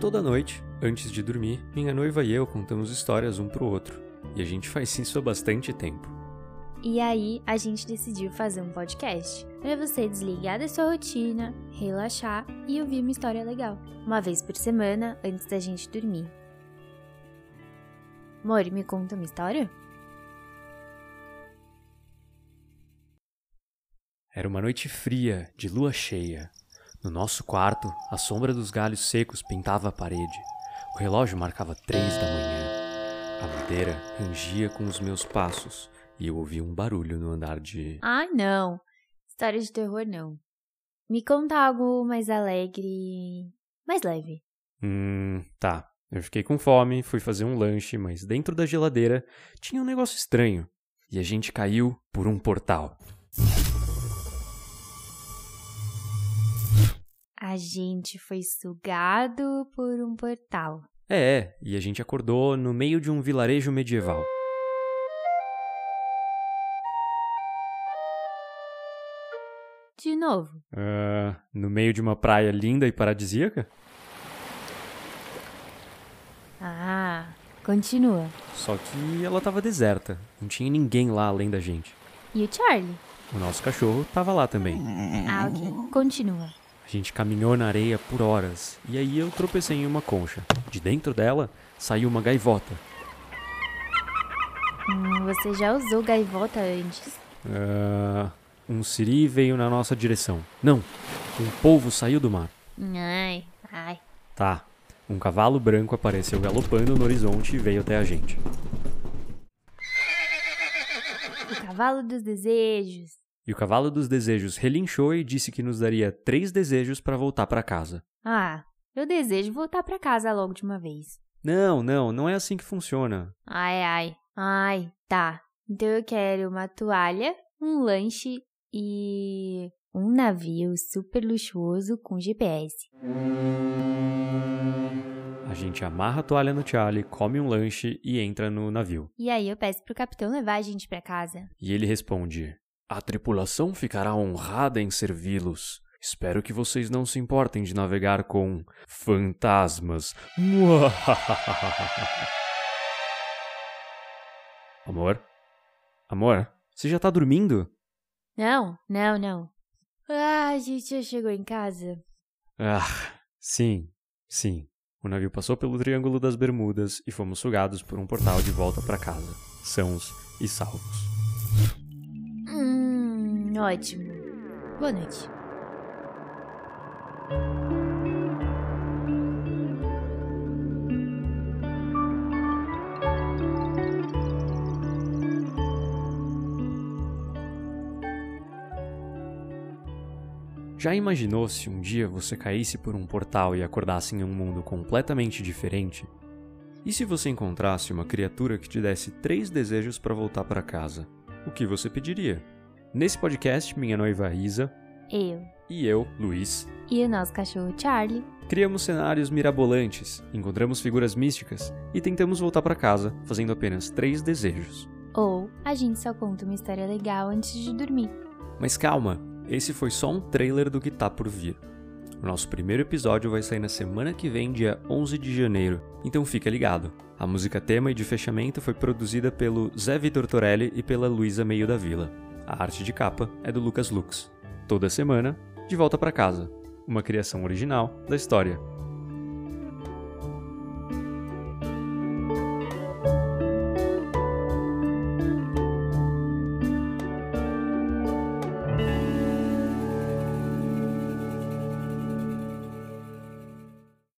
Toda noite, antes de dormir, minha noiva e eu contamos histórias um pro outro. E a gente faz isso há bastante tempo. E aí, a gente decidiu fazer um podcast para você desligar da sua rotina, relaxar e ouvir uma história legal, uma vez por semana antes da gente dormir. Mori, me conta uma história? Era uma noite fria, de lua cheia. No nosso quarto, a sombra dos galhos secos pintava a parede. O relógio marcava três da manhã. A madeira rangia com os meus passos e eu ouvi um barulho no andar de. Ai, não. História de terror, não. Me conta algo mais alegre. mais leve. Hum, tá. Eu fiquei com fome, fui fazer um lanche, mas dentro da geladeira tinha um negócio estranho. E a gente caiu por um portal. A gente foi sugado por um portal. É, e a gente acordou no meio de um vilarejo medieval. De novo. Uh, no meio de uma praia linda e paradisíaca? Ah, continua. Só que ela tava deserta. Não tinha ninguém lá além da gente. E o Charlie? O nosso cachorro tava lá também. Ah, ok. Continua. A gente caminhou na areia por horas. E aí eu tropecei em uma concha. De dentro dela saiu uma gaivota. Hum, você já usou gaivota antes? Uh, um siri veio na nossa direção. Não, um polvo saiu do mar. Ai, ai. Tá, um cavalo branco apareceu galopando no horizonte e veio até a gente. O cavalo dos desejos. E o cavalo dos desejos relinchou e disse que nos daria três desejos para voltar para casa. Ah, eu desejo voltar para casa logo de uma vez. Não, não, não é assim que funciona. Ai, ai, ai, tá. Então eu quero uma toalha, um lanche e um navio super luxuoso com GPS. A gente amarra a toalha no Charlie, come um lanche e entra no navio. E aí eu peço pro capitão levar a gente para casa. E ele responde: A tripulação ficará honrada em servi-los. Espero que vocês não se importem de navegar com fantasmas. Amor? Amor? Você já tá dormindo? Não, não, não. Ah, a gente já chegou em casa. Ah, sim, sim. O navio passou pelo Triângulo das Bermudas e fomos sugados por um portal de volta para casa, sãos e salvos. Ótimo. Boa noite. Já imaginou se um dia você caísse por um portal e acordasse em um mundo completamente diferente? E se você encontrasse uma criatura que te desse três desejos para voltar para casa? O que você pediria? Nesse podcast, minha noiva Isa Eu e eu, Luiz, e o nosso cachorro Charlie criamos cenários mirabolantes, encontramos figuras místicas e tentamos voltar para casa fazendo apenas três desejos. ou a gente só conta uma história legal antes de dormir. Mas calma, esse foi só um trailer do que tá por vir. O nosso primeiro episódio vai sair na semana que vem, dia 11 de janeiro, então fica ligado. A música tema e de fechamento foi produzida pelo Zé Vitor Torelli e pela Luísa Meio da Vila. A arte de capa é do Lucas Lux. Toda semana, de volta para casa. Uma criação original da história.